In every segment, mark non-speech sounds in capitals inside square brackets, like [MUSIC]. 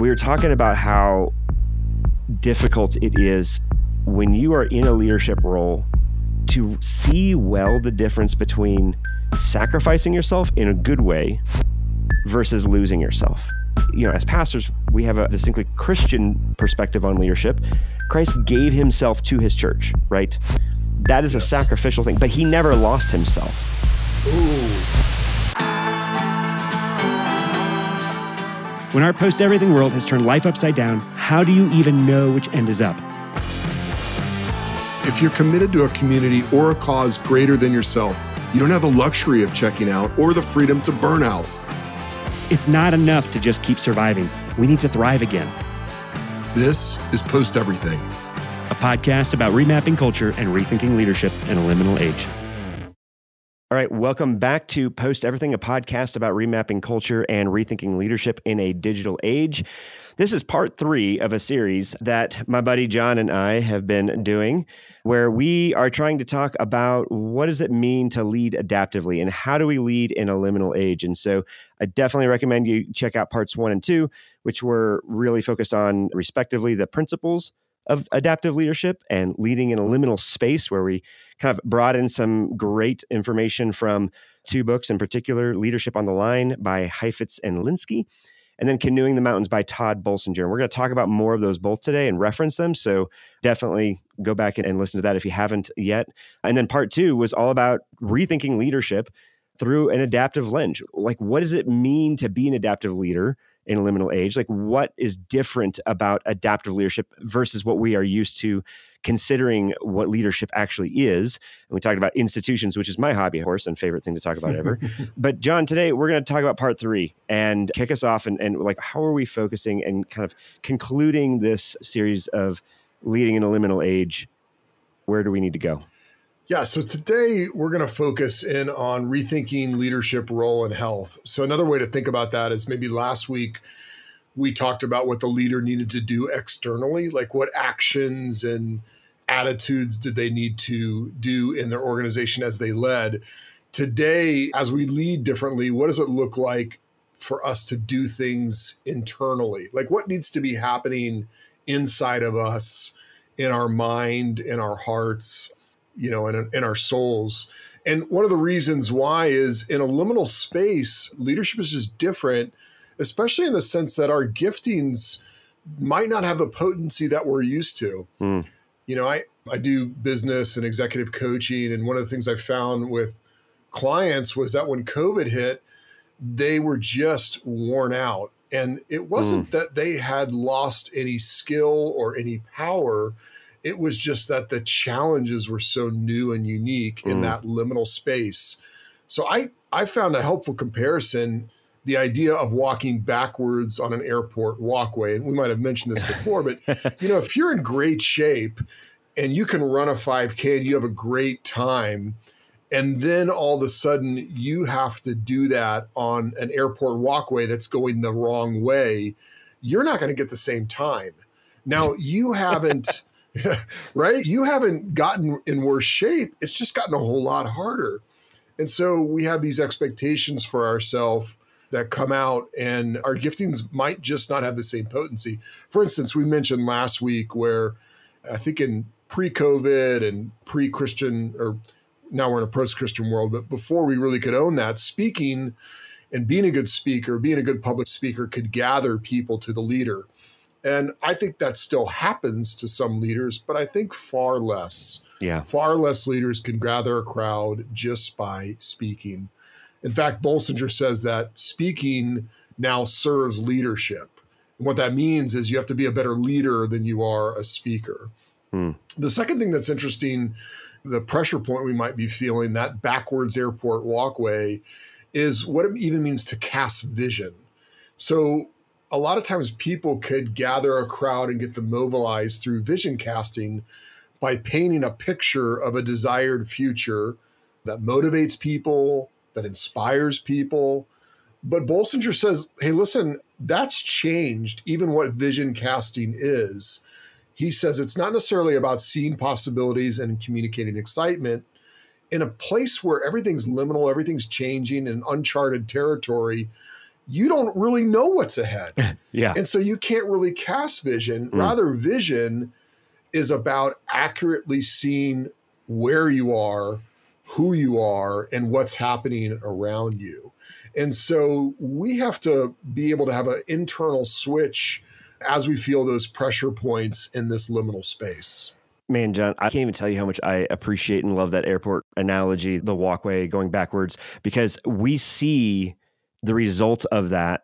we were talking about how difficult it is when you are in a leadership role to see well the difference between sacrificing yourself in a good way versus losing yourself. You know, as pastors, we have a distinctly Christian perspective on leadership. Christ gave himself to his church, right? That is yes. a sacrificial thing, but he never lost himself. Ooh. When our post everything world has turned life upside down, how do you even know which end is up? If you're committed to a community or a cause greater than yourself, you don't have the luxury of checking out or the freedom to burn out. It's not enough to just keep surviving. We need to thrive again. This is Post Everything, a podcast about remapping culture and rethinking leadership in a liminal age. All right, welcome back to Post Everything, a podcast about remapping culture and rethinking leadership in a digital age. This is part three of a series that my buddy John and I have been doing, where we are trying to talk about what does it mean to lead adaptively and how do we lead in a liminal age. And so I definitely recommend you check out parts one and two, which were really focused on, respectively, the principles of adaptive leadership and leading in a liminal space where we kind of brought in some great information from two books in particular Leadership on the Line by Heifetz and Linsky, and then Canoeing the Mountains by Tod Bolsinger. And we're going to talk about more of those both today and reference them. So definitely go back and listen to that if you haven't yet. And then part two was all about rethinking leadership through an adaptive lens. Like, what does it mean to be an adaptive leader? In a liminal age like what is different about adaptive leadership versus what we are used to considering what leadership actually is? And we talked about institutions which is my hobby horse and favorite thing to talk about ever. [LAUGHS] But john today we're going to talk about part three and kick us off and, and like how are we focusing and kind of concluding this series of leading in a liminal age? Where do we need to go yeah, so today we're going to focus in on rethinking leadership role and health. So, another way to think about that is maybe last week we talked about what the leader needed to do externally, like what actions and attitudes did they need to do in their organization as they led. Today, as we lead differently, what does it look like for us to do things internally? Like, what needs to be happening inside of us, in our mind, in our hearts? You know, in, in our souls. And one of the reasons why is in a liminal space, leadership is just different, especially in the sense that our giftings might not have the potency that we're used to. Mm. You know, I, I do business and executive coaching. And one of the things I found with clients was that when COVID hit, they were just worn out. And it wasn't mm. that they had lost any skill or any power it was just that the challenges were so new and unique mm. in that liminal space. So I I found a helpful comparison the idea of walking backwards on an airport walkway and we might have mentioned this before but [LAUGHS] you know if you're in great shape and you can run a 5k and you have a great time and then all of a sudden you have to do that on an airport walkway that's going the wrong way you're not going to get the same time now you haven't [LAUGHS] [LAUGHS] right? You haven't gotten in worse shape. It's just gotten a whole lot harder. And so we have these expectations for ourselves that come out, and our giftings might just not have the same potency. For instance, we mentioned last week where I think in pre COVID and pre Christian, or now we're in a post Christian world, but before we really could own that, speaking and being a good speaker, being a good public speaker could gather people to the leader. And I think that still happens to some leaders, but I think far less. Yeah. Far less leaders can gather a crowd just by speaking. In fact, Bolsinger says that speaking now serves leadership. And what that means is you have to be a better leader than you are a speaker. Hmm. The second thing that's interesting, the pressure point we might be feeling, that backwards airport walkway, is what it even means to cast vision. So a lot of times people could gather a crowd and get them mobilized through vision casting by painting a picture of a desired future that motivates people, that inspires people. But Bolsinger says, hey, listen, that's changed even what vision casting is. He says it's not necessarily about seeing possibilities and communicating excitement. In a place where everything's liminal, everything's changing and uncharted territory, you don't really know what's ahead. [LAUGHS] yeah. And so you can't really cast vision. Mm. Rather, vision is about accurately seeing where you are, who you are, and what's happening around you. And so we have to be able to have an internal switch as we feel those pressure points in this liminal space. Man, John, I can't even tell you how much I appreciate and love that airport analogy, the walkway going backwards, because we see the result of that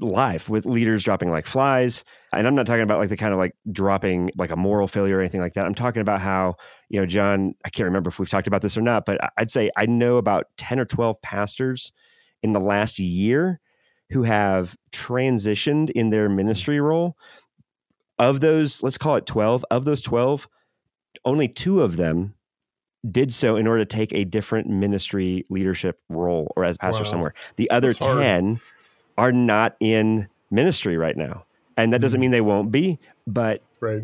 live with leaders dropping like flies. And I'm not talking about like the kind of like dropping like a moral failure or anything like that. I'm talking about how, you know, John, I can't remember if we've talked about this or not, but I'd say I know about 10 or 12 pastors in the last year who have transitioned in their ministry role. Of those, let's call it 12, of those 12, only two of them did so in order to take a different ministry leadership role or as pastor wow. somewhere. The other That's 10 hard. are not in ministry right now. And that doesn't mm-hmm. mean they won't be, but right.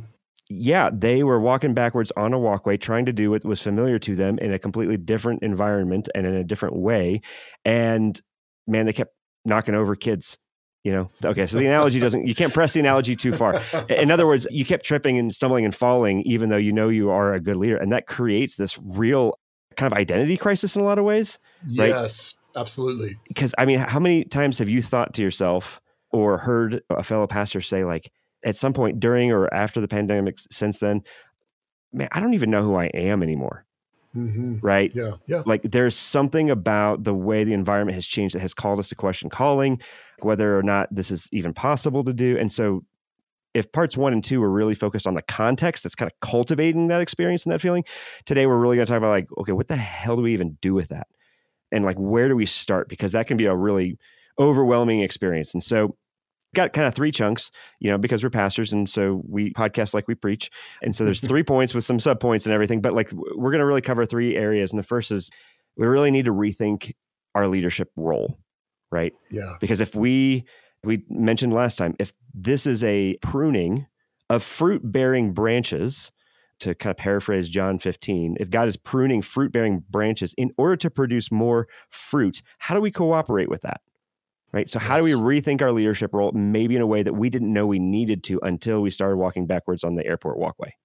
yeah, they were walking backwards on a walkway trying to do what was familiar to them in a completely different environment and in a different way. And man, they kept knocking over kids you know? Okay so the analogy doesn't you can't press the analogy too far. In other words you kept tripping and stumbling and falling even though you know you are a good leader and that creates this real kind of identity crisis in a lot of ways right? yes absolutely. Because i mean how many times have you thought to yourself or heard a fellow pastor say like at some point during or after the pandemic since then man i don't even know who i am anymore Mm-hmm. Right. Yeah. Yeah. Like there's something about the way the environment has changed that has called us to question calling, whether or not this is even possible to do. And so, if parts one and two were really focused on the context that's kind of cultivating that experience and that feeling, today we're really going to talk about like, okay, what the hell do we even do with that? And like, where do we start? Because that can be a really overwhelming experience. And so, got kind of three chunks, you know, because we're pastors and so we podcast like we preach. And so there's mm-hmm. three points with some sub points and everything, but like we're going to really cover three areas. And the first is we really need to rethink our leadership role, right? Yeah. Because if we we mentioned last time, if this is a pruning of fruit bearing branches, to kind of paraphrase John 15, if God is pruning fruit bearing branches in order to produce more fruit, how do we cooperate with that? Right? So, yes. how do we rethink our leadership role, maybe in a way that we didn't know we needed to until we started walking backwards on the airport walkway?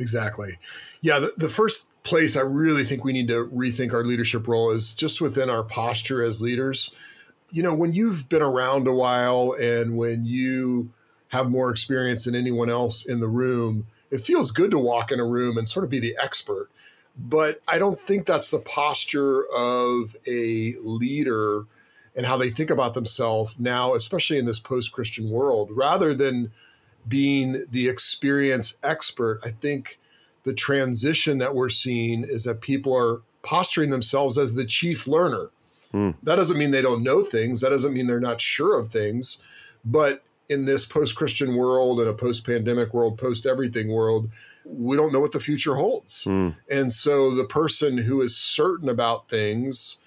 Exactly. Yeah. The, the first place I really think we need to rethink our leadership role is just within our posture as leaders. You know, when you've been around a while and when you have more experience than anyone else in the room, it feels good to walk in a room and sort of be the expert. But I don't think that's the posture of a leader and how they think about themselves now, especially in this post Christian world, rather than being the experience expert. I think the transition that we're seeing is that people are posturing themselves as the chief learner. Mm. That doesn't mean they don't know things, that doesn't mean they're not sure of things. But in this post Christian world and a post pandemic world, post everything world, we don't know what the future holds. Mm. And so the person who is certain about things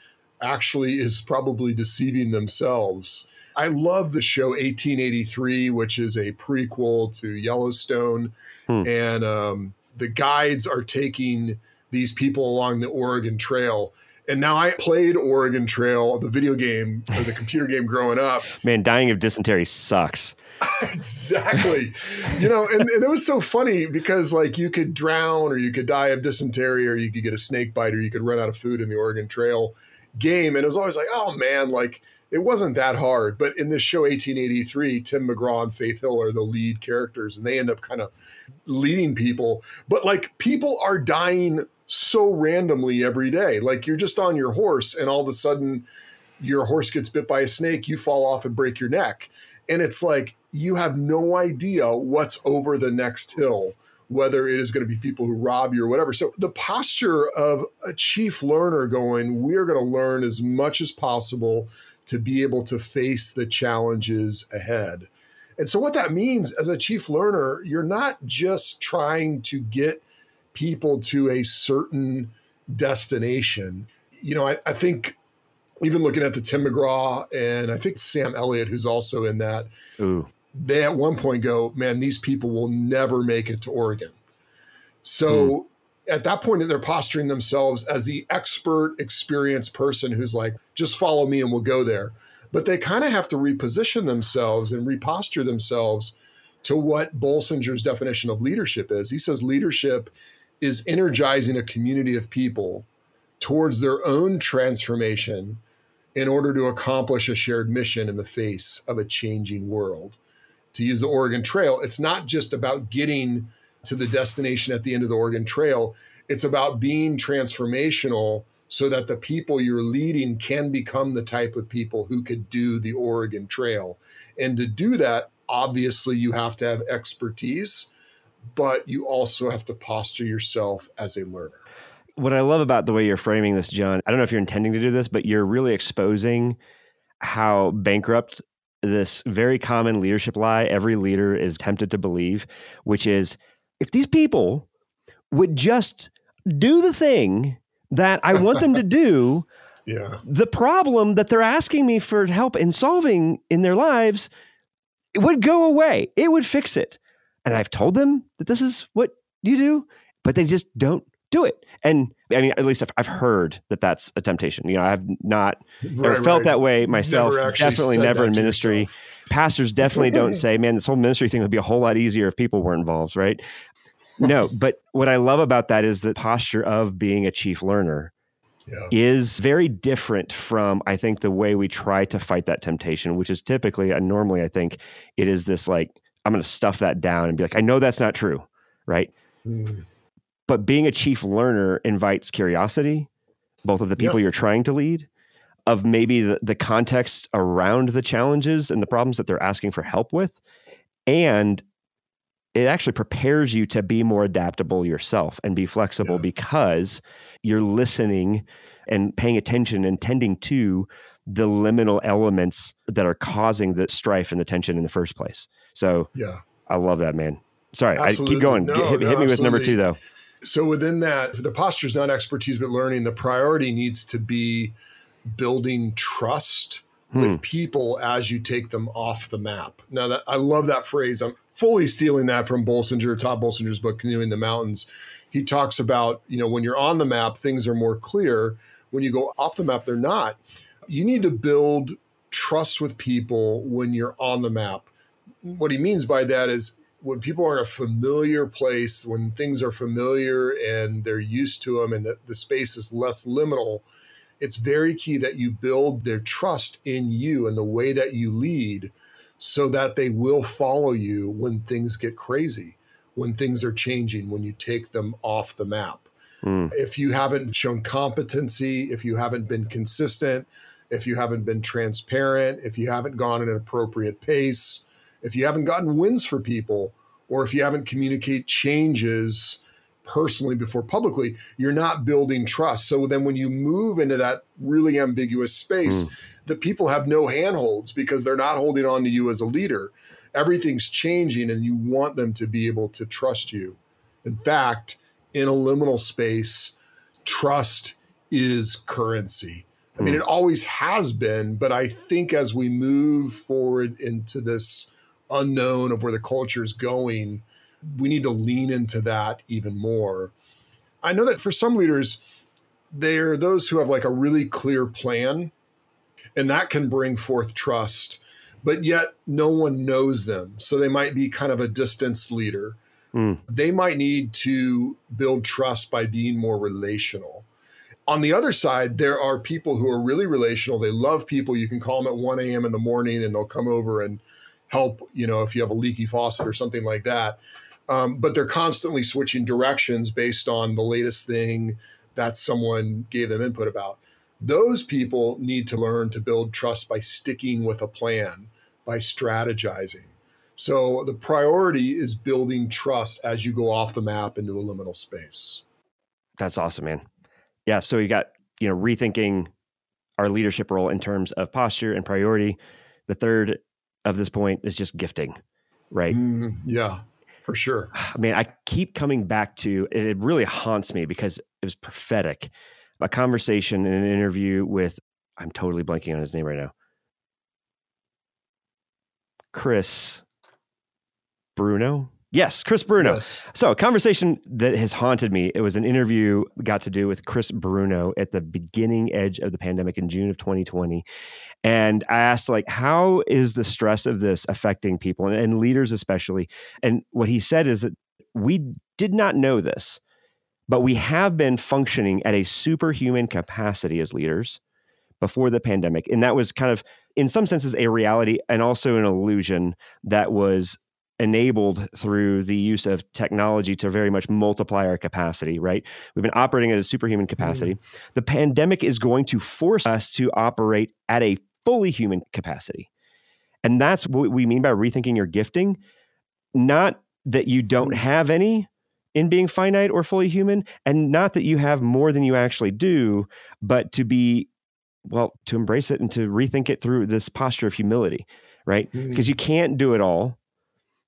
actually is probably deceiving themselves. I love the show 1883, which is a prequel to Yellowstone. Hmm. And um, the guides are taking these people along the Oregon Trail. And now I played Oregon Trail, the video game or the computer game growing up. [LAUGHS] Man, dying of dysentery sucks. [LAUGHS] exactly. you know, and, and it was so funny because like you could drown or you could die of dysentery or you could get a snake bite or you could run out of food in the Oregon Trail game. And it was always like, oh man, like it wasn't that hard. But in this show, 1883, Tim McGraw and Faith Hill are the lead characters, and they end up kind of leading people. But like people are dying so randomly every day. Like you're just on your horse, and all of a sudden your horse gets bit by a snake, you fall off and break your neck. And it's like you have no idea what's over the next hill whether it is going to be people who rob you or whatever. So the posture of a chief learner going, we are going to learn as much as possible to be able to face the challenges ahead. And so what that means as a chief learner, you're not just trying to get people to a certain destination. You know, I, I think even looking at the Tim McGraw and I think Sam Elliott, who's also in that, Ooh they at one point go, man, these people will never make it to Oregon. So mm. at that point, they're posturing themselves as the expert, experienced person who's like, just follow me and we'll go there. but they kind of have to reposition themselves and reposture themselves to what Bolsinger's definition of leadership is. He says leadership is energizing a community of people towards their own transformation in order to accomplish a shared mission in the face of a changing world. To use the Oregon Trail, it's not just about getting to the destination at the end of the Oregon Trail, it's about being transformational so that the people you're leading can become the type of people who could do the Oregon Trail. And to do that, obviously, you have to have expertise, but you also have to posture yourself as a learner. What I love about the way you're framing this, John, I don't know if you're intending to do this, but you're really exposing how bankrupt this very common leadership lie every leader is tempted to believe, which is if these people would just do the thing that I want them to [LAUGHS] do, yeah. the problem that they're asking me for help in solving in their lives, it would go away. It would fix it. And I've told them that this is what you do, but they just don't do it. And I mean, at least I've, I've heard that that's a temptation. You know, I've not right, felt right. that way myself. Never definitely never in ministry. Yourself. Pastors definitely don't [LAUGHS] say, man, this whole ministry thing would be a whole lot easier if people were involved, right? no, but what I love about that is the posture of being a chief learner yeah. is very different from I think the way we try to fight that temptation, which is typically and normally I think it is this like I'm going to stuff that down and be like I know that's not true, right? Mm. But being a chief learner invites curiosity, both of the people yeah. you're trying to lead, of maybe the, the context around the challenges and the problems that they're asking for help with, and it actually prepares you to be more adaptable yourself and be flexible yeah. because you're listening and paying attention and tending to the liminal elements that are causing the strife and the tension in the first place. So yeah, I love that, man. Sorry, absolutely. I keep going. No, hit, no, hit, me with number two though. So within that, the posture is not expertise but learning. The priority needs to be building trust hmm. with people as you take them off the map. Now that I love that phrase. I'm fully stealing that from Bolsinger, Tod Bolsinger's book, Canoeing the Mountains. He talks about, you know, when you're on the map, things are more clear. When you go off the map, they're not. You need to build trust with people when you're on the map. What he means by that is when people are in a familiar place, when things are familiar and they're used to them and the, the space is less liminal, it's very key that you build their trust in you and the way that you lead so that they will follow you when things get crazy, when things are changing, when you take them off the map. Mm. If you haven't shown competency, if you haven't been consistent, if you haven't been transparent, if you haven't gone at an appropriate pace, if you haven't gotten wins for people, or if you haven't communicate changes personally before publicly, you're not building trust. So then when you move into that really ambiguous space, mm. the people have no handholds because they're not holding on to you as a leader. Everything's changing and you want them to be able to trust you. In fact, in a liminal space, trust is currency. I mean, mm. it always has been, but I think as we move forward into this unknown of where the culture is going, we need to lean into that even more. I know that for some leaders, they're those who have like a really clear plan, and that can bring forth trust, but yet no one knows them. So they might be kind of a distanced leader. Mm. They might need to build trust by being more relational. On the other side, there are people who are really relational. They love people. You can call them at 1 a.m. in the morning and they'll come over and help, you know, if you have a leaky faucet or something like that. Um, but they're constantly switching directions based on the latest thing that someone gave them input about. Those people need to learn to build trust by sticking with a plan, by strategizing. So the priority is building trust as you go off the map into a liminal space. That's awesome, man. Yeah. So you got, you know, rethinking our leadership role in terms of posture and priority. The third of this point is just gifting, right? Mm, yeah for sure. [SIGHS] I mean, I keep coming back to it, it really haunts me because it was prophetic. A conversation in an interview with, I'm totally blanking on his name right now. Chris Bruno. Yes, Chris Bruno. Yes. So, a conversation that has haunted me. It was an interview got to do with Chris Bruno at the beginning edge of the pandemic in June of 2020. And I asked, like, how is the stress of this affecting people and, and leaders especially? And what he said is that we did not know this, but we have been functioning at a superhuman capacity as leaders before the pandemic. And that was kind of, in some senses, a reality and also an illusion that was enabled through the use of technology to very much multiply our capacity, right? We've been operating at a superhuman capacity. Mm. The pandemic is going to force us to operate at a fully human capacity. And that's what we mean by rethinking your gifting. Not that you don't mm. have any in being finite or fully human, and not that you have more than you actually do, but to be, well, to embrace it and to rethink it through this posture of humility, right? Because mm. you can't do it all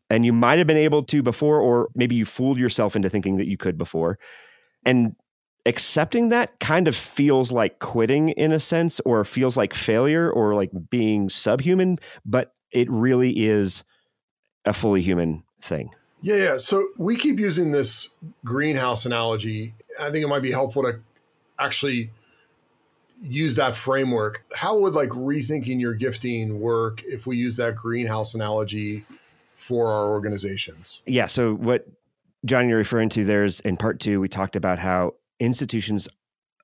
and you might have been able to before, or maybe you fooled yourself into thinking that you could before. And accepting that kind of feels like quitting in a sense, or feels like failure, or like being subhuman, but it really is a fully human thing. Yeah, yeah. So we keep using this greenhouse analogy. I think it might be helpful to actually use that framework. How would like rethinking your gifting work if we use that greenhouse analogy for our organizations. Yeah. So what John you're referring to there's in part two, we talked about how institutions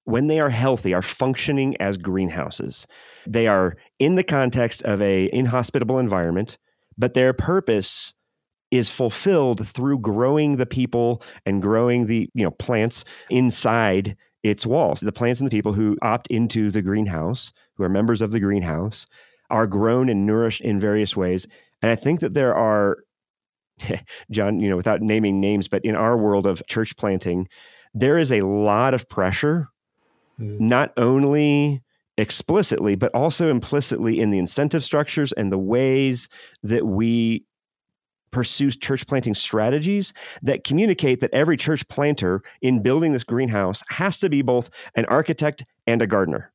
when they are healthy are functioning as greenhouses. They are in the context of a inhospitable environment, but their purpose is fulfilled through growing the people and growing the you know plants inside its walls. The plants and the people who opt into the greenhouse, who are members of the greenhouse, are grown and nourished in various ways and I think that there are, [LAUGHS] John, you know, without naming names, but in our world of church planting, there is a lot of pressure, mm. not only explicitly, but also implicitly in the incentive structures and the ways that we pursue church planting strategies that communicate that every church planter in building this greenhouse has to be both an architect and a gardener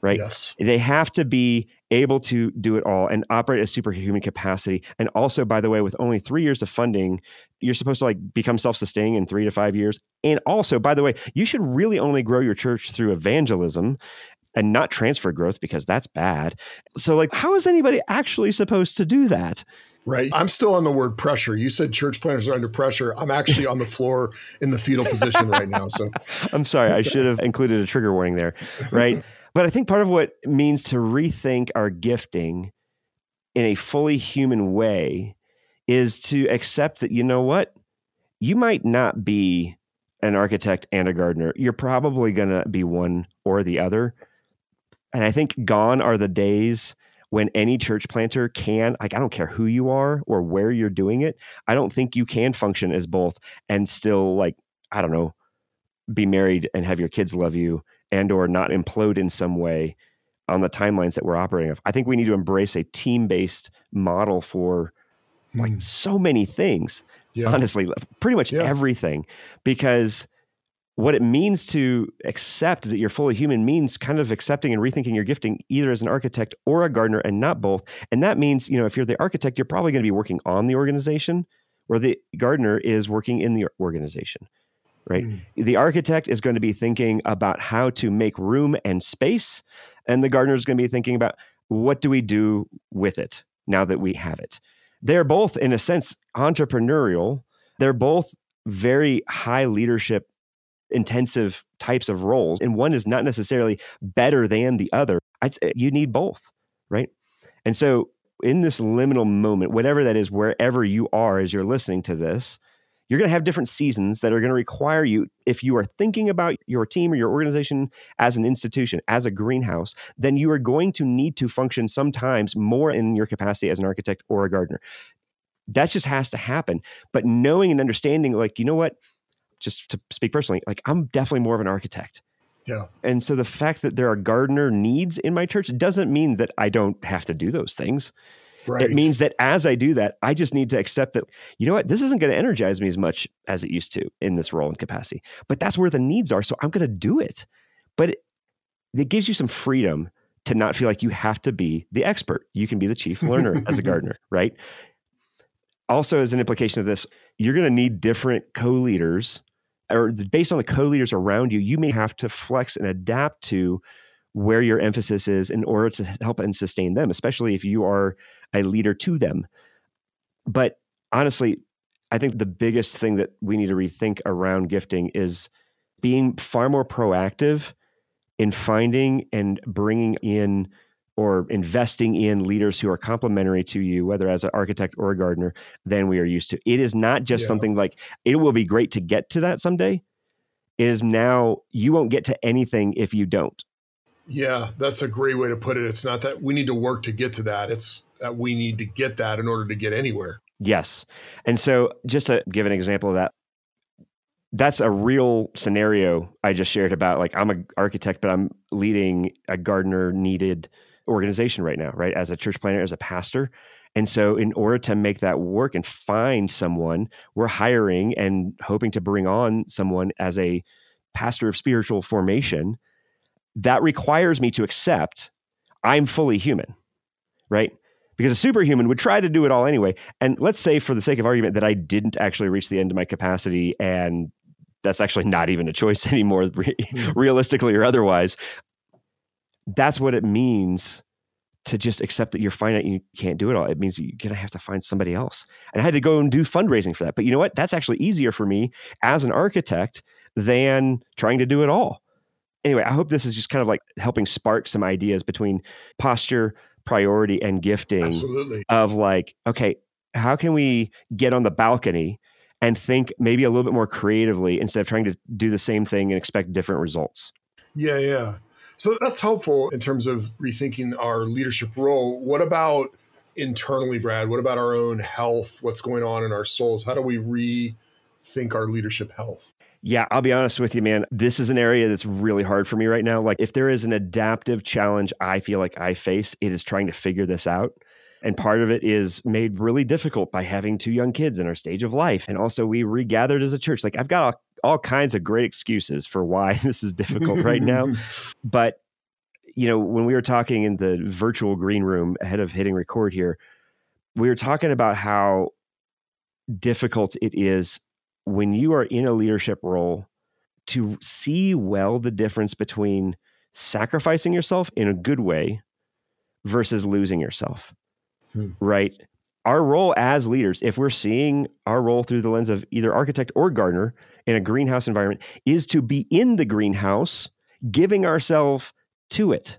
right? Yes. They have to be able to do it all and operate at superhuman capacity. And also, by the way, with only three years of funding, you're supposed to like become self-sustaining in three to five years. And also, by the way, you should really only grow your church through evangelism and not transfer growth because that's bad. So, like, how is anybody actually supposed to do that? Right. I'm still on the word pressure. You said church planters are under pressure. I'm actually on the floor in the fetal position right now. So [LAUGHS] I'm sorry. I should have included a trigger warning there. Right. [LAUGHS] But I think part of what means to rethink our gifting in a fully human way is to accept that, you know what? You might not be an architect and a gardener. You're probably going to be one or the other. And I think gone are the days when any church planter can, like, I don't care who you are or where you're doing it. I don't think you can function as both and still, like, I don't know, be married and have your kids love you and or not implode in some way on the timelines that we're operating of. I think we need to embrace a team-based model for like mm. so many things. Yeah. Honestly, pretty much yeah. everything because what it means to accept that you're fully human means kind of accepting and rethinking your gifting either as an architect or a gardener and not both. And that means, you know, if you're the architect, you're probably going to be working on the organization or the gardener is working in the organization right? Mm. The architect is going to be thinking about how to make room and space, and the gardener is going to be thinking about what do we do with it now that we have it. They're both, in a sense, entrepreneurial. They're both very high leadership intensive types of roles, and one is not necessarily better than the other. You need both, right? And so, in this liminal moment, whatever that is, wherever you are as you're listening to this, you're going to have different seasons that are going to require you, if you are thinking about your team or your organization as an institution, as a greenhouse, then you are going to need to function sometimes more in your capacity as an architect or a gardener. That just has to happen. But knowing and understanding, like, you know what? Just to speak personally, like, I'm definitely more of an architect. Yeah. And so the fact that there are gardener needs in my church doesn't mean that I don't have to do those things. Right. It means that as I do that, I just need to accept that, you know what, this isn't going to energize me as much as it used to in this role and capacity. But that's where the needs are. So I'm going to do it. But it, it gives you some freedom to not feel like you have to be the expert. You can be the chief learner as a gardener, [LAUGHS] right? also, as an implication of this, you're going to need different co leaders, or based on the co leaders around you, you may have to flex and adapt to where your emphasis is in order to help and sustain them, especially if you are a leader to them. But honestly, I think the biggest thing that we need to rethink around gifting is being far more proactive in finding and bringing in or investing in leaders who are complementary to you, whether as an architect or a gardener, than we are used to. It is not just yeah. something like it will be great to get to that someday. It is now you won't get to anything if you don't. Yeah, that's a great way to put it. It's not that we need to work to get to that. It's that we need to get that in order to get anywhere. Yes. And so, just to give an example of that, that's a real scenario I just shared about like I'm an architect, but I'm leading a gardener needed organization right now, right? As a church planter, as a pastor. And so, in order to make that work and find someone, we're hiring and hoping to bring on someone as a pastor of spiritual formation. That requires me to accept I'm fully human, right? because a superhuman would try to do it all anyway. And let's say, for the sake of argument, that I didn't actually reach the end of my capacity, and that's actually not even a choice [LAUGHS] anymore, re- mm. realistically or otherwise. That's what it means to just accept that you're finite and you can't do it all. It means you're going to have to find somebody else. And I had to go and do fundraising for that. But you know what? That's actually easier for me as an architect than trying to do it all. Anyway, I hope this is just kind of like helping spark some ideas between posture, priority and gifting Absolutely. of like, okay, how can we get on the balcony and think maybe a little bit more creatively instead of trying to do the same thing and expect different results? Yeah, yeah. So that's helpful in terms of rethinking our leadership role. What about internally, Brad? What about our own health? What's going on in our souls? How do we rethink our leadership health? Yeah, I'll be honest with you, man. This is an area that's really hard for me right now. Like, if there is an adaptive challenge I feel like I face, it is trying to figure this out. And part of it is made really difficult by having two young kids in our stage of life. And also, we regathered as a church. Like, I've got all, all kinds of great excuses for why [LAUGHS] this is difficult right now. [LAUGHS] But, you know, when we were talking in the virtual green room ahead of hitting record here, we were talking about how difficult it is when you are in a leadership role to see well the difference between sacrificing yourself in a good way versus losing yourself. Hmm. Right? Our role as leaders, if we're seeing our role through the lens of either architect or gardener in a greenhouse environment, is to be in the greenhouse, giving ourselves to it.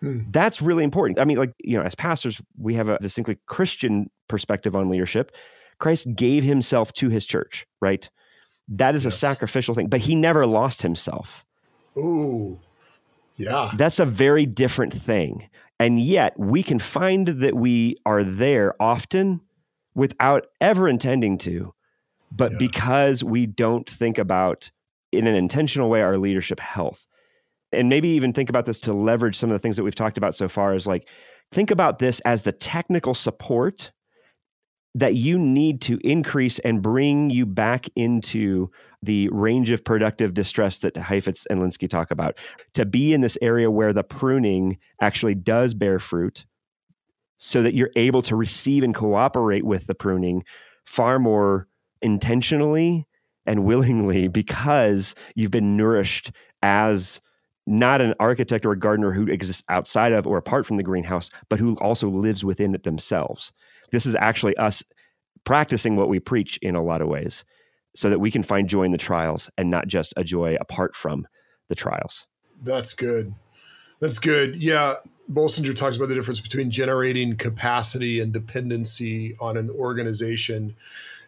Hmm. That's really important. I mean, like, you know, as pastors, we have a distinctly Christian perspective on leadership. Christ gave himself to his church, right? That is yes. a sacrificial thing, but he never lost himself. Ooh. Yeah. That's a very different thing. And yet we can find that we are there often without ever intending to, but yeah. because we don't think about in an intentional way our leadership health. And maybe even think about this to leverage some of the things that we've talked about so far is like think about this as the technical support that you need to increase and bring you back into the range of productive distress that Heifetz and Linsky talk about, to be in this area where the pruning actually does bear fruit, so that you're able to receive and cooperate with the pruning far more intentionally and willingly [LAUGHS] because you've been nourished as not an architect or a gardener who exists outside of or apart from the greenhouse, but who also lives within it themselves. This is actually us practicing what we preach in a lot of ways so that we can find joy in the trials and not just a joy apart from the trials. That's good. That's good. Yeah. Bolsinger talks about the difference between generating capacity and dependency on an organization.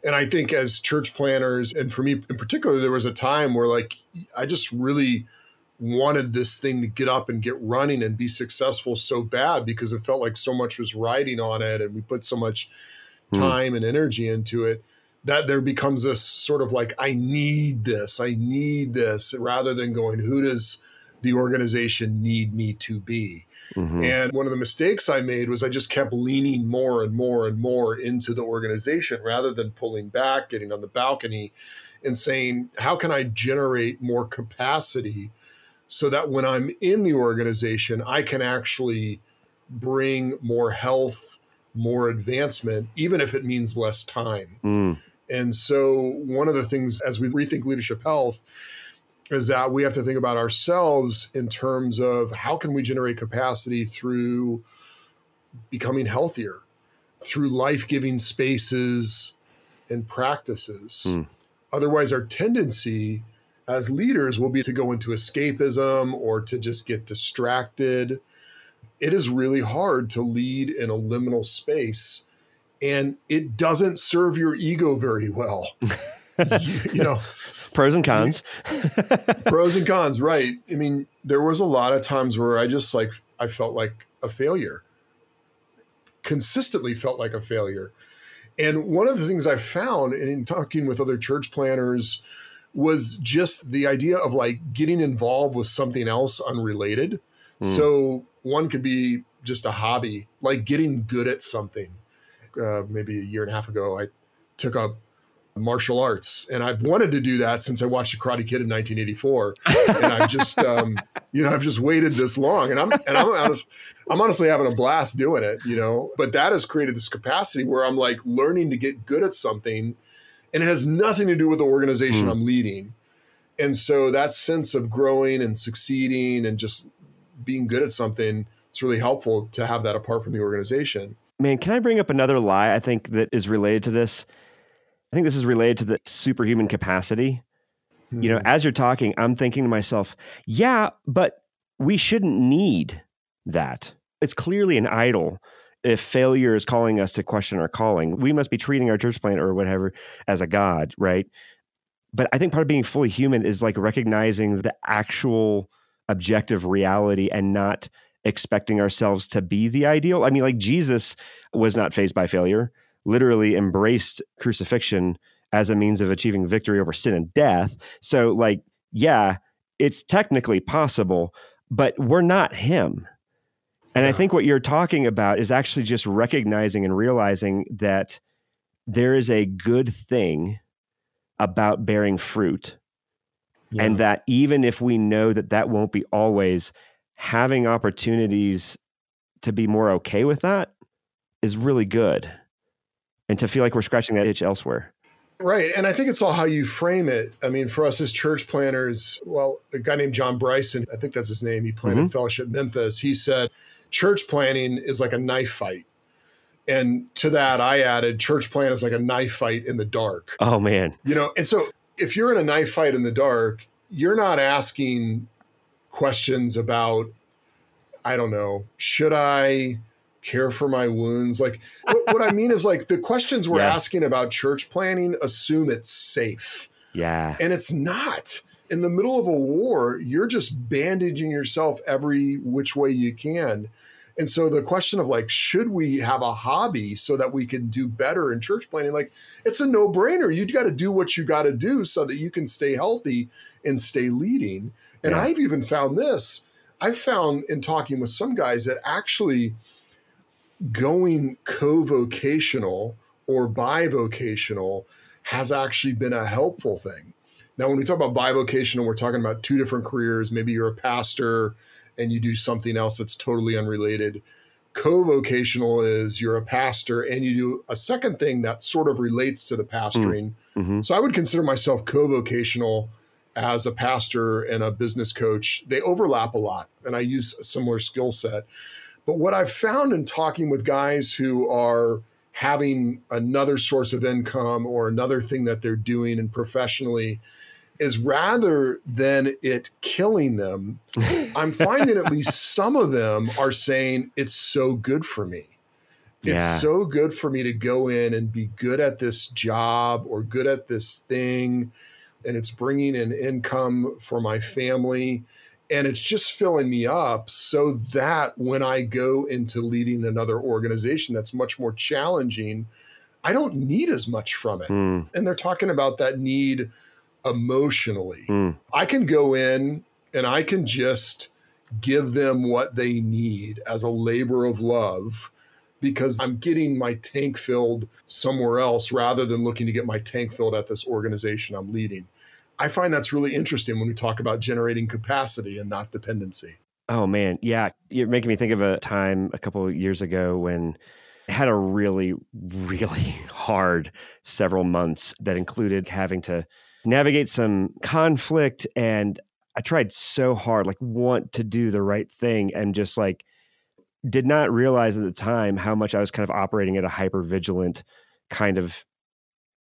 And I think as church planters, and for me in particular, there was a time where like I just really wanted this thing to get up and get running and be successful so bad because it felt like so much was riding on it and we put so much hmm. time mm. and energy into it that there becomes this sort of like i need this i need this rather than going who does the organization need me to be mm-hmm. and one of the mistakes i made was i just kept leaning more and more and more into the organization rather than pulling back getting on the balcony and saying how can i generate more capacity so that when I'm in the organization, I can actually bring more health, more advancement, even if it means less time. Mm. And so, one of the things as we rethink leadership health is that we have to think about ourselves in terms of how can we generate capacity through becoming healthier, through life giving spaces and practices. Mm. Otherwise, our tendency as leaders will be to go into escapism or to just get distracted. It is really hard to lead in a liminal space and it doesn't serve your ego very well. you, [LAUGHS] you know, pros and cons. [LAUGHS] pros and cons, right. I mean, there was a lot of times where I just like I felt like a failure. Consistently felt like a failure. And one of the things I found in talking with other church planters was just the idea of like getting involved with something else unrelated. Mm. So one could be just a hobby, like getting good at something. Uh, maybe a year and a half ago, I took up martial arts, and I've wanted to do that since I watched The Karate Kid in 1984. [LAUGHS] and I've just, um, you know, I've just waited this long, and I'm and I'm honest, I'm honestly having a blast doing it, you know. But that has created this capacity where I'm like learning to get good at something, and it has nothing to do with the organization mm. I'm leading. And so that sense of growing and succeeding and just being good at something, it's really helpful to have that apart from the organization. Man, can I bring up another lie I think that is related to this? I think this is related to the superhuman capacity. Mm-hmm. You know, hmm. as you're talking, I'm thinking to myself, yeah, but we shouldn't need that. It's clearly an idol if failure is calling us to question our calling. We must be treating our church plant or whatever as a god, right? But I think part of being fully human is like recognizing the actual objective reality and not expecting ourselves to be the ideal. I mean, like Jesus was not fazed by failure literally embraced crucifixion as a means of achieving victory over sin and death. So, like, yeah, it's technically possible, but we're not him. And yeah. I think what you're talking about is actually just recognizing and realizing that there is a good thing about bearing fruit. Yeah. And that even if we know that that won't be always, having opportunities to be more okay with that is really good and to feel like we're scratching that itch elsewhere. Right. And I think it's all how you frame it. I mean, for us as church planters, well, a guy named John Bryson, I think that's his name, he planted mm-hmm. Fellowship Memphis. He said, church planting is like a knife fight. And to that, I added, church plan is like a knife fight in the dark. Oh, man. You know, and so if you're in a knife fight in the dark, you're not asking questions about, I don't know, should I care for my wounds. Like what, what I mean is like the questions we're yes. asking about church planting assume it's safe. Yeah. And it's not. In the middle of a war, you're just bandaging yourself every which way you can. And so the question of like, should we have a hobby so that we can do better in church planting? Like, it's a no brainer. You've got to do what you got to do so that you can stay healthy and stay leading. And yeah. I've even found this. I've found in talking with some guys that actually going co-vocational or bivocational has actually been a helpful thing. Now, when we talk about bivocational, we're talking about two different careers. Maybe you're a pastor and you do something else that's totally unrelated. Co-vocational is you're a pastor and you do a second thing that sort of relates to the pastoring. Mm-hmm. So I would consider myself co-vocational as a pastor and a business coach. They overlap a lot, and I use a similar skill set. But what I've found in talking with guys who are having another source of income or another thing that they're doing and professionally is rather than it killing them, I'm finding at least [LAUGHS] some of them are saying it's so good for me. It's yeah. so good for me to go in and be good at this job or good at this thing. And it's bringing in income for my family and it's just filling me up so that when I go into leading another organization that's much more challenging, I don't need as much from it. Mm. And they're talking about that need emotionally. Mm. I can go in and I can just give them what they need as a labor of love because I'm getting my tank filled somewhere else rather than looking to get my tank filled at this organization I'm leading. I find that's really interesting when we talk about generating capacity and not dependency. Oh man, yeah, you're making me think of a time a couple of years ago when I had a really, [LAUGHS] really hard several months that included having to navigate some conflict. And I tried so hard, like, want to do the right thing and just like did not realize at the time how much I was kind of operating at a hyper vigilant kind of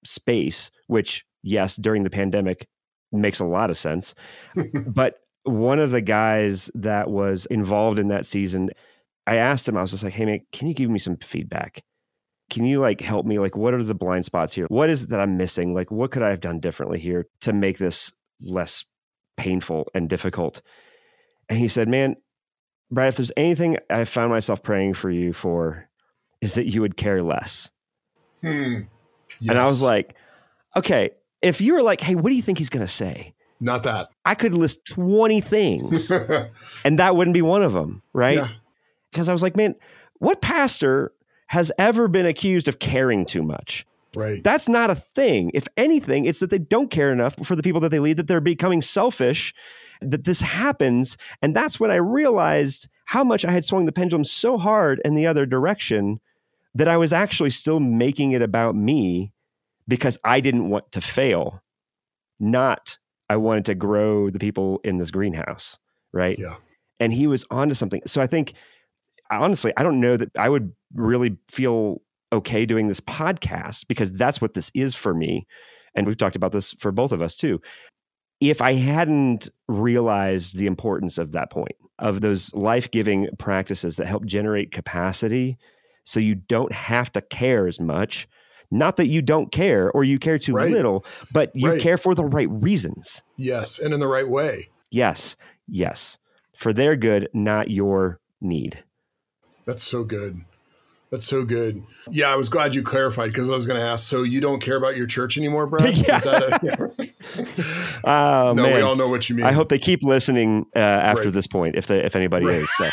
space, which, yes, during the pandemic makes a lot of sense. [LAUGHS] but one of the guys that was involved in that season, I asked him, I was just like, hey, man, can you give me some feedback? Can you like help me? Like, what are the blind spots here? What is it that I'm missing? Like, what could I have done differently here to make this less painful and difficult? And he said, man, Brad, if there's anything I found myself praying for you for, is that you would care less. Hmm. Yes. And I was like, okay, if you were like, hey, what do you think he's going to say? Not that. I could list 20 things [LAUGHS] and that wouldn't be one of them, right? Yeah. Because I was like, man, what pastor has ever been accused of caring too much? Right. That's not a thing. If anything, it's that they don't care enough for the people that they lead, that they're becoming selfish that this happens. And that's when I realized how much I had swung the pendulum so hard in the other direction that I was actually still making it about me because I didn't want to fail, not I wanted to grow the people in this greenhouse. Right. Yeah. And he was onto something. So I think, honestly, I don't know that I would really feel okay doing this podcast because that's what this is for me. And we've talked about this for both of us too if I hadn't realized the importance of that point, of those life giving practices that help generate capacity so you don't have to care as much. Not that you don't care or you care too right. little, but you right. care for the right reasons. Yes. And in the right way. Yes. Yes. For their good, not your need. That's so good. That's so good. Yeah, I was glad you clarified because I was going to ask. So you don't care about your church anymore, Brad? [LAUGHS] yeah. A, [LAUGHS] oh, no, man. we all know what you mean. I hope they keep listening uh, after Right. this point, if they, if anybody Right. is. So.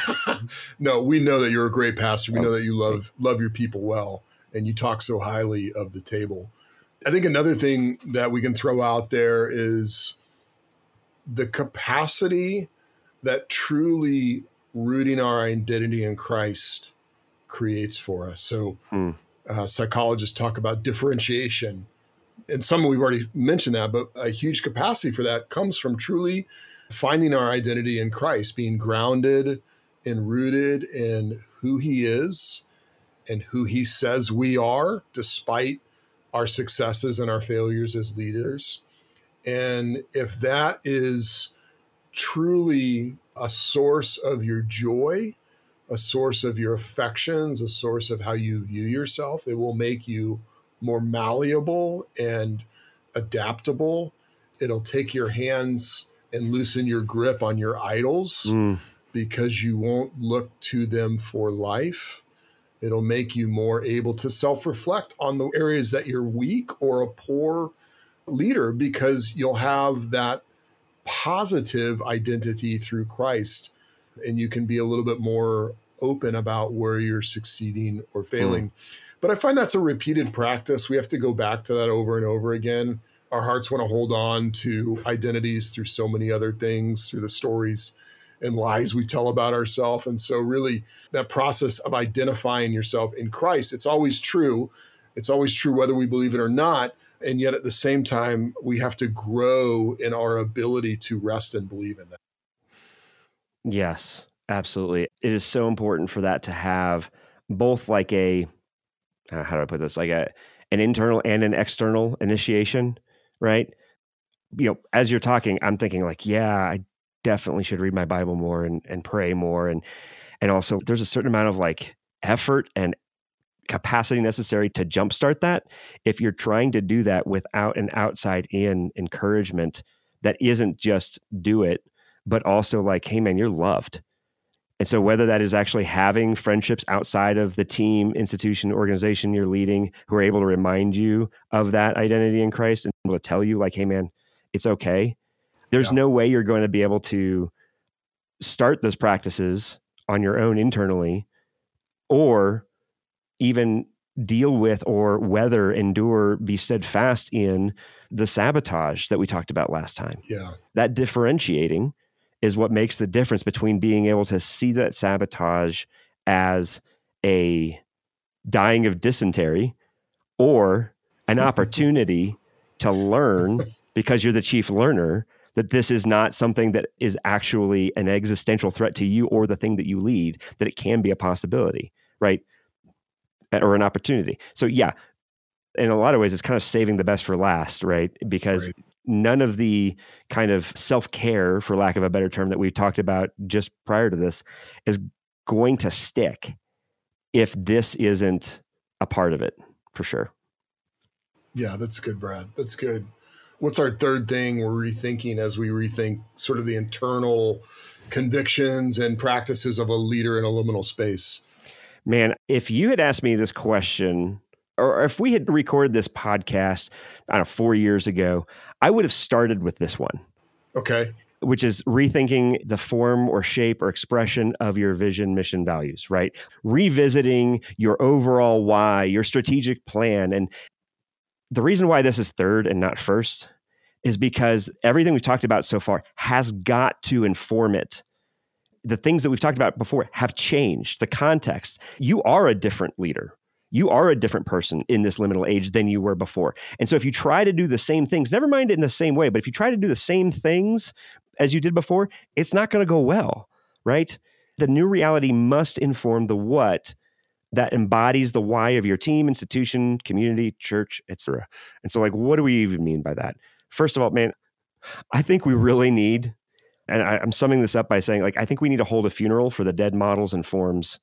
[LAUGHS] no, we know that you're a great pastor. We Oh. know that you love love your people well, and you talk so highly of the table. I think another thing that we can throw out there is the capacity that truly rooting our identity in Christ creates for us. So, Hmm. uh, psychologists talk about differentiation, and some we've already mentioned that, but a huge capacity for that comes from truly finding our identity in Christ, being grounded and rooted in who He is and who He says we are, despite our successes and our failures as leaders. And if that is truly a source of your joy, a source of your affections, a source of how you view yourself, it will make you more malleable and adaptable. It'll take your hands and loosen your grip on your idols Mm. because you won't look to them for life. It'll make you more able to self reflect on the areas that you're weak or a poor leader because you'll have that positive identity through Christ and you can be a little bit more open about where you're succeeding or failing. Hmm. But I find that's a repeated practice. We have to go back to that over and over again. Our hearts want to hold on to identities through so many other things, through the stories and lies we tell about ourselves. And so, really, that process of identifying yourself in Christ, it's always true. It's always true whether we believe it or not. And yet, at the same time, we have to grow in our ability to rest and believe in that. Yes, absolutely. It is so important for that to have both like a uh, how do I put this? Like a an internal and an external initiation, right? You know, as you're talking, I'm thinking like, yeah, I definitely should read my Bible more and and pray more and and also there's a certain amount of like effort and capacity necessary to jumpstart that. If you're trying to do that without an outside in encouragement that isn't just do it, but also like, hey man, you're loved. And so whether that is actually having friendships outside of the team, institution, organization you're leading who are able to remind you of that identity in Christ and able to tell you like, hey man, it's okay. There's Yeah. no way you're going to be able to start those practices on your own internally or even deal with or weather, endure, be steadfast in the sabotage that we talked about last time Yeah. that differentiating is what makes the difference between being able to see that sabotage as a dying of dysentery or an [LAUGHS] opportunity to learn because you're the chief learner that this is not something that is actually an existential threat to you or the thing that you lead, that it can be a possibility, right? Or an opportunity. So, yeah, in a lot of ways, it's kind of saving the best for last, right? Because right. none of the kind of self care, for lack of a better term, that we've talked about just prior to this is going to stick if this isn't a part of it, for sure. Yeah, that's good, Brad. That's good what's our third thing we're rethinking as we rethink sort of the internal convictions and practices of a leader in a liminal space? Man, if you had asked me this question, or if we had recorded this podcast, I don't know, four years ago, I would have started with this one. Okay. Which is rethinking the form or shape or expression of your vision, mission, values, right? Revisiting your overall why, your strategic plan, and the reason why this is third and not first is because everything we've talked about so far has got to inform it. The things that we've talked about before have changed. The context. You are a different leader. You are a different person in this liminal age than you were before. And so if you try to do the same things, never mind in the same way, but if you try to do the same things as you did before, it's not going to go well, right? The new reality must inform the what that embodies the why of your team, institution, community, church, etc. And so, like, what do we even mean by that? First of all, man, I think we really need, and I, I'm summing this up by saying, like, I think we need to hold a funeral for the dead models and forms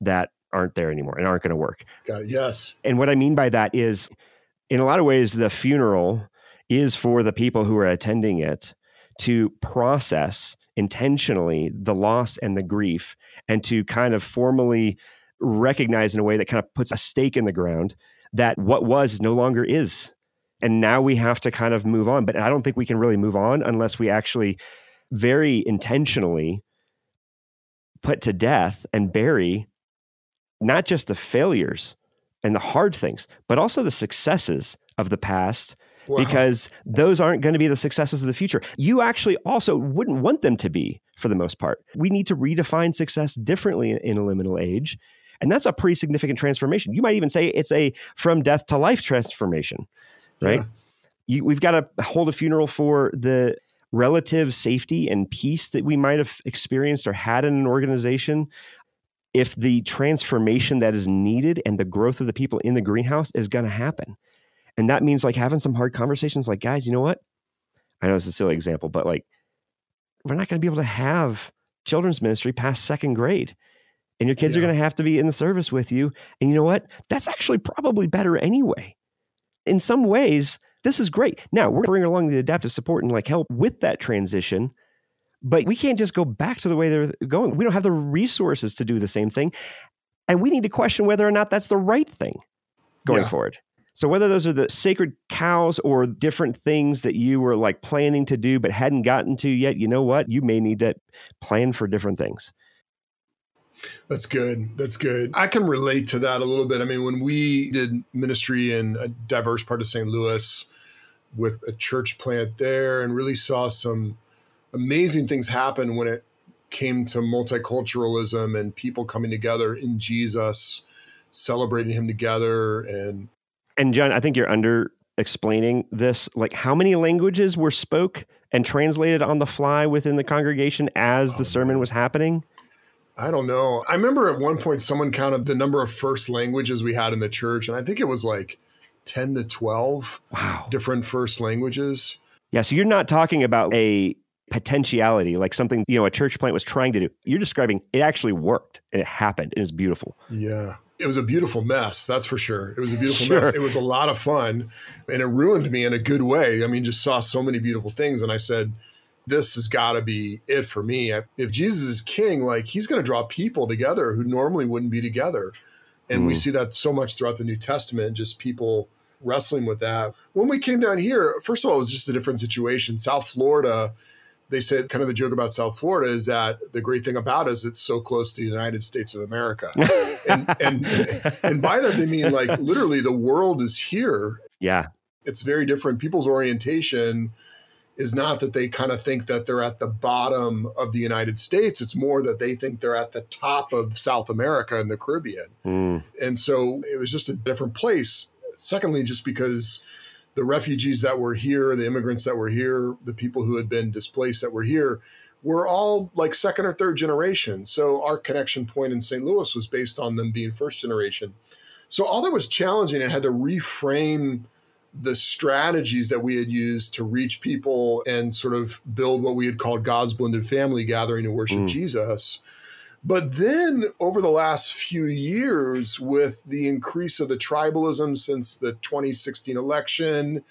that aren't there anymore and aren't going to work. Got it. Yes. And what I mean by that is, in a lot of ways, the funeral is for the people who are attending it to process intentionally the loss and the grief and to kind of formally recognize in a way that kind of puts a stake in the ground that what was no longer is. And now we have to kind of move on. But I don't think we can really move on unless we actually very intentionally put to death and bury not just the failures and the hard things, but also the successes of the past Wow. because those aren't going to be the successes of the future. You actually also wouldn't want them to be for the most part. We need to redefine success differently in a liminal age. And that's a pretty significant transformation. You might even say it's a from death to life transformation, right? Yeah. You, we've got to hold a funeral for the relative safety and peace that we might have experienced or had in an organization if the transformation that is needed and the growth of the people in the greenhouse is going to happen. And that means like having some hard conversations like, guys, you know what? I know it's a silly example, but like, we're not going to be able to have children's ministry past second grade and your kids yeah. are going to have to be in the service with you. And you know what? That's actually probably better anyway. In some ways, this is great. Now we're bringing along the adaptive support and like help with that transition, but we can't just go back to the way they're going. We don't have the resources to do the same thing. And we need to question whether or not that's the right thing going yeah. forward. So whether those are the sacred cows or different things that you were like planning to do but hadn't gotten to yet, you know what? You may need to plan for different things. That's good. That's good. I can relate to that a little bit. I mean, when we did ministry in a diverse part of St. Louis with a church plant there and really saw some amazing things happen when it came to multiculturalism and people coming together in Jesus, celebrating him together and And John, I think you're under explaining this like how many languages were spoke and translated on the fly within the congregation as oh, the sermon man. was happening? I don't know. I remember at one point someone counted the number of first languages we had in the church, and I think it was like 10 to 12 wow. different first languages. Yeah. So you're not talking about a potentiality, like something, you know, a church plant was trying to do. You're describing it actually worked and it happened. It was beautiful. Yeah. It was a beautiful mess, that's for sure. It was a beautiful sure. mess. It was a lot of fun and it ruined me in a good way. I mean, just saw so many beautiful things. And I said, this has got to be it for me. If Jesus is king, like he's going to draw people together who normally wouldn't be together. And mm. we see that so much throughout the New Testament, just people wrestling with that. When we came down here, first of all, it was just a different situation. South Florida, they said kind of the joke about South Florida is that the great thing about it is it's so close to the United States of America. [LAUGHS] and, and, and by that, they mean like literally the world is here. Yeah. It's very different. People's orientation is not that they kind of think that they're at the bottom of the United States. It's more that they think they're at the top of South America and the Caribbean. Mm. And so it was just a different place. Secondly, just because the refugees that were here, the immigrants that were here, the people who had been displaced that were here, were all like second or third generation. So our connection point in St. Louis was based on them being first generation. So all that was challenging, I had to reframe the strategies that we had used to reach people and sort of build what we had called God's blended family gathering to worship mm. Jesus. But then over the last few years, with the increase of the tribalism since the 2016 election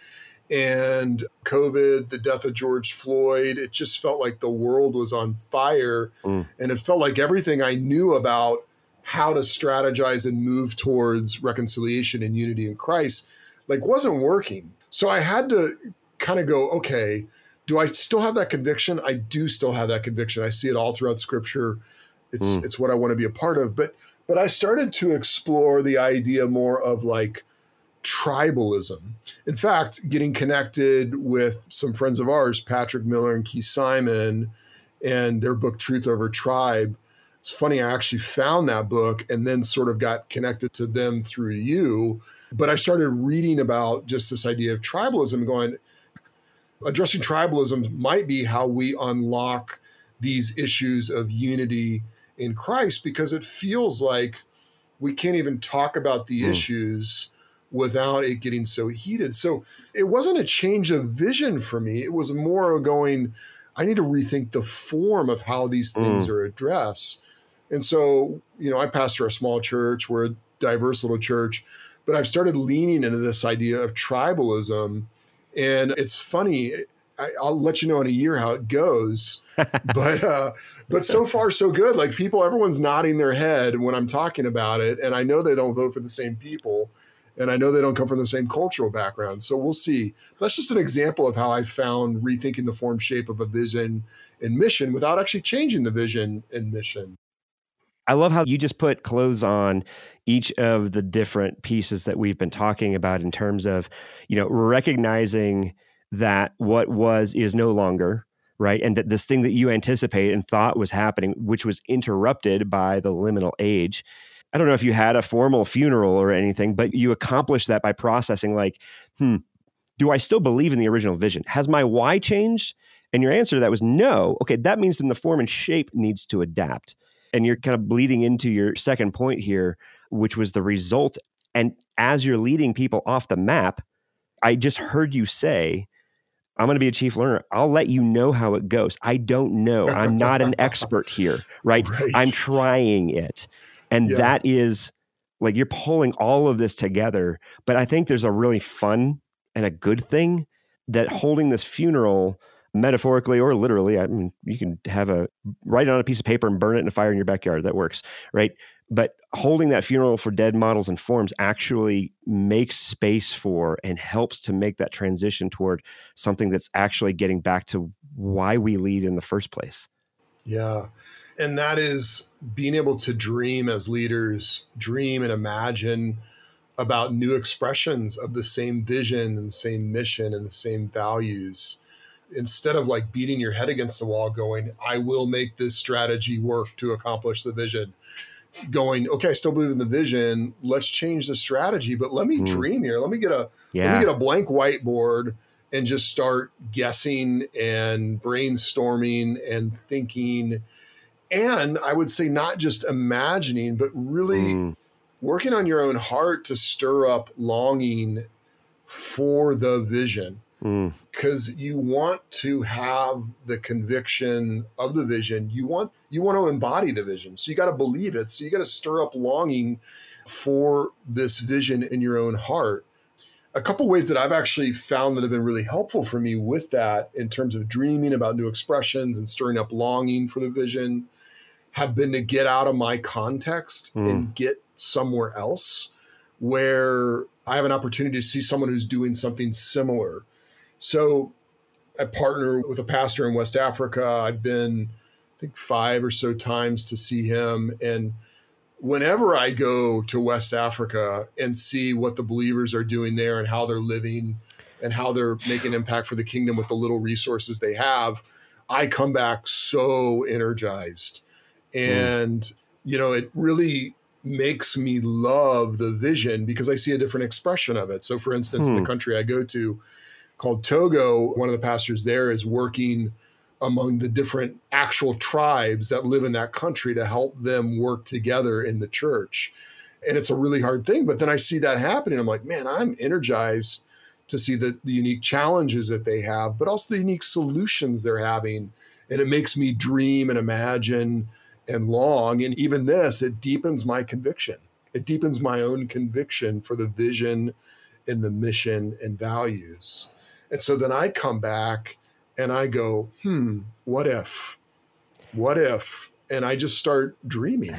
and COVID, the death of George Floyd, it just felt like the world was on fire. Mm. And it felt like everything I knew about how to strategize and move towards reconciliation and unity in Christ like wasn't working. So I had to kind of go, okay, do I still have that conviction? I do still have that conviction. I see it all throughout scripture. It's mm. it's what I want to be a part of. But but I started to explore the idea more of like tribalism. In fact, getting connected with some friends of ours, Patrick Miller and Keith Simon, and their book Truth Over Tribe, it's funny, I actually found that book and then sort of got connected to them through you. But I started reading about just this idea of tribalism, going, addressing tribalism might be how we unlock these issues of unity in Christ because it feels like we can't even talk about the mm. issues without it getting so heated. So it wasn't a change of vision for me. It was more going, I need to rethink the form of how these things mm. are addressed. And so, you know, I pastor a small church, we're a diverse little church, but I've started leaning into this idea of tribalism. And it's funny, I, will let you know in a year how it goes. [LAUGHS] but uh, but so far so good. Like people, everyone's nodding their head when I'm talking about it, and I know they don't vote for the same people, and I know they don't come from the same cultural background. So we'll see. That's just an example of how I found rethinking the form, shape of a vision and mission without actually changing the vision and mission. I love how you just put clothes on each of the different pieces that we've been talking about in terms of, you know, recognizing that what was is no longer, right? And that this thing that you anticipate and thought was happening, which was interrupted by the liminal age. I don't know if you had a formal funeral or anything, but you accomplished that by processing, like, hmm, do I still believe in the original vision? Has my why changed? And your answer to that was no. Okay, that means then the form and shape needs to adapt. And you're kind of bleeding into your second point here, which was the result. And as you're leading people off the map, I just heard you say, I'm going to be a chief learner. I'll let you know how it goes. I don't know. I'm not an [LAUGHS] expert here, right? right? I'm trying it. And yeah. that is like you're pulling all of this together. But I think there's a really fun and a good thing that holding this funeral metaphorically or literally. I mean, you can have a write it on a piece of paper and burn it in a fire in your backyard. That works, right? But holding that funeral for dead models and forms actually makes space for and helps to make that transition toward something that's actually getting back to why we lead in the first place. Yeah. And that is being able to dream as leaders, dream and imagine about new expressions of the same vision and the same mission and the same values instead of like beating your head against the wall going i will make this strategy work to accomplish the vision going okay i still believe in the vision let's change the strategy but let me mm. dream here let me get a yeah. let me get a blank whiteboard and just start guessing and brainstorming and thinking. And i would say not just imagining but really mm. working on your own heart to stir up longing for the vision. Because mm. you want to have the conviction of the vision. You want you want to embody the vision. So you got to believe it. So you got to stir up longing for this vision in your own heart a couple ways that i've actually found that have been really helpful for me with that in terms of dreaming about new expressions and stirring up longing for the vision have been to get out of my context mm. and get somewhere else where I have an opportunity to see someone who's doing something similar so I partner with a pastor in West Africa. I've been, I think, five or so times to see him. And whenever I go to West Africa and see what the believers are doing there and how they're living and how they're making impact for the kingdom with the little resources they have, I come back so energized. And, mm. you know, it really makes me love the vision because I see a different expression of it. So, for instance, hmm. in the hmm. country I go to called Togo, one of the pastors there is working among the different actual tribes that live in that country to help them work together in the church. And it's a really hard thing. But then I see that happening. I'm like, man, I'm energized to see the, the unique challenges that they have, but also the unique solutions they're having. And it makes me dream and imagine and long. And even this, it deepens my conviction. It deepens my own conviction for the vision and the mission and values. And so then I come back and I go, hmm, what if? What if? And I just start dreaming.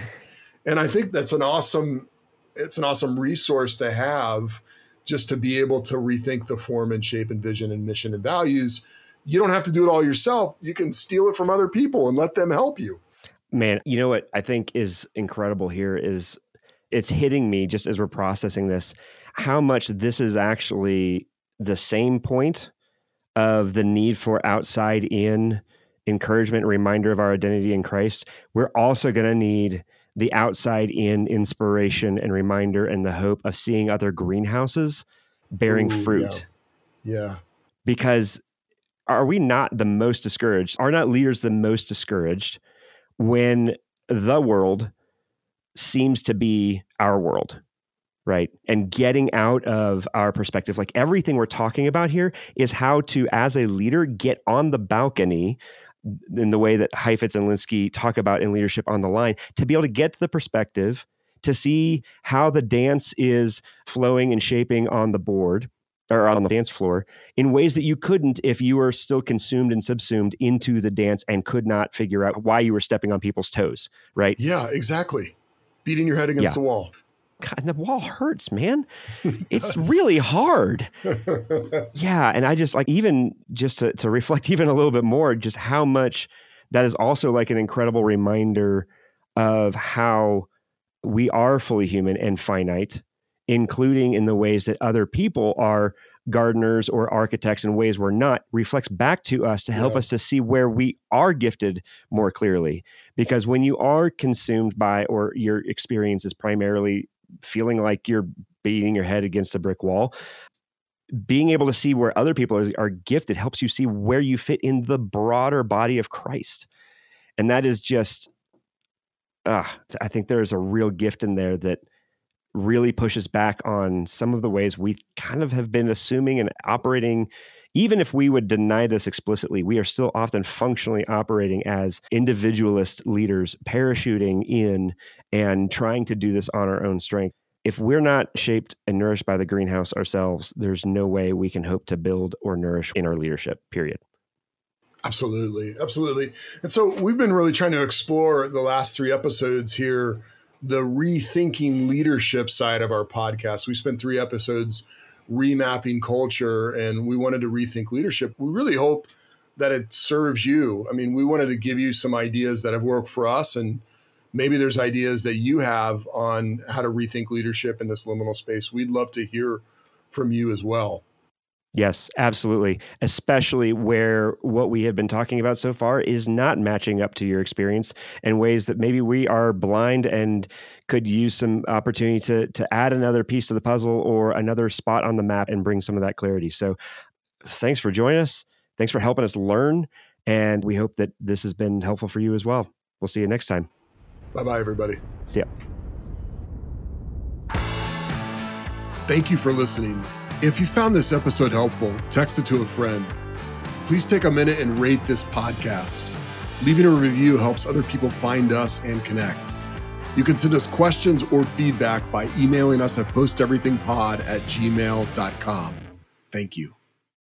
And I think that's an awesome, it's an awesome resource to have just to be able to rethink the form and shape and vision and mission and values. You don't have to do it all yourself. You can steal it from other people and let them help you. Man, you know what I think is incredible here is it's hitting me just as we're processing this how much this is actually the same point of the need for outside in encouragement, reminder of our identity in Christ. We're also going to need the outside in inspiration and reminder and the hope of seeing other greenhouses bearing Ooh, fruit. Yeah. yeah. Because are we not the most discouraged? Are not leaders the most discouraged when the world seems to be our world? Right? And getting out of our perspective, like everything we're talking about here is how to, as a leader, get on the balcony in the way that Heifetz and Linsky talk about in Leadership on the Line, to be able to get to the perspective, to see how the dance is flowing and shaping on the board or on the dance floor in ways that you couldn't if you were still consumed and subsumed into the dance and could not figure out why you were stepping on people's toes, right? Yeah, exactly. Beating your head against yeah. the wall. God, and the wall hurts, man. [LAUGHS] it it's really hard. [LAUGHS] yeah. And I just like, even just to, to reflect [LAUGHS] even a little bit more, just how much that is also like an incredible reminder of how we are fully human and finite, including in the ways that other people are gardeners or architects in ways we're not, reflects back to us to help yeah. us to see where we are gifted more clearly. Because when you are consumed by, or your experience is primarily feeling like you're beating your head against a brick wall being able to see where other people are, are, gifted helps you see where you fit in the broader body of Christ. And that is just, uh, I think there is a real gift in there that really pushes back on some of the ways we kind of have been assuming and operating. Even if we would deny this explicitly, we are still often functionally operating as individualist leaders, parachuting in and trying to do this on our own strength. If we're not shaped and nourished by the greenhouse ourselves, there's no way we can hope to build or nourish in our leadership, period. Absolutely. Absolutely. And so we've been really trying to explore the last three episodes here the rethinking leadership side of our podcast. We spent three episodes remapping culture and we wanted to rethink leadership. We really hope that it serves you. I mean, we wanted to give you some ideas that have worked for us and maybe there's ideas that you have on how to rethink leadership in this liminal space. We'd love to hear from you as well. Yes, absolutely. Especially where what we have been talking about so far is not matching up to your experience in ways that maybe we are blind and could use some opportunity to to add another piece to the puzzle or another spot on the map and bring some of that clarity. So thanks for joining us. Thanks for helping us learn. And we hope that this has been helpful for you as well. We'll see you next time. Bye bye, everybody. See ya. Thank you for listening. If you found this episode helpful, text it to a friend. Please take a minute and rate this podcast. Leaving a review helps other people find us and connect. You can send us questions or feedback by emailing us at posteverythingpod at gmail.com. Thank you.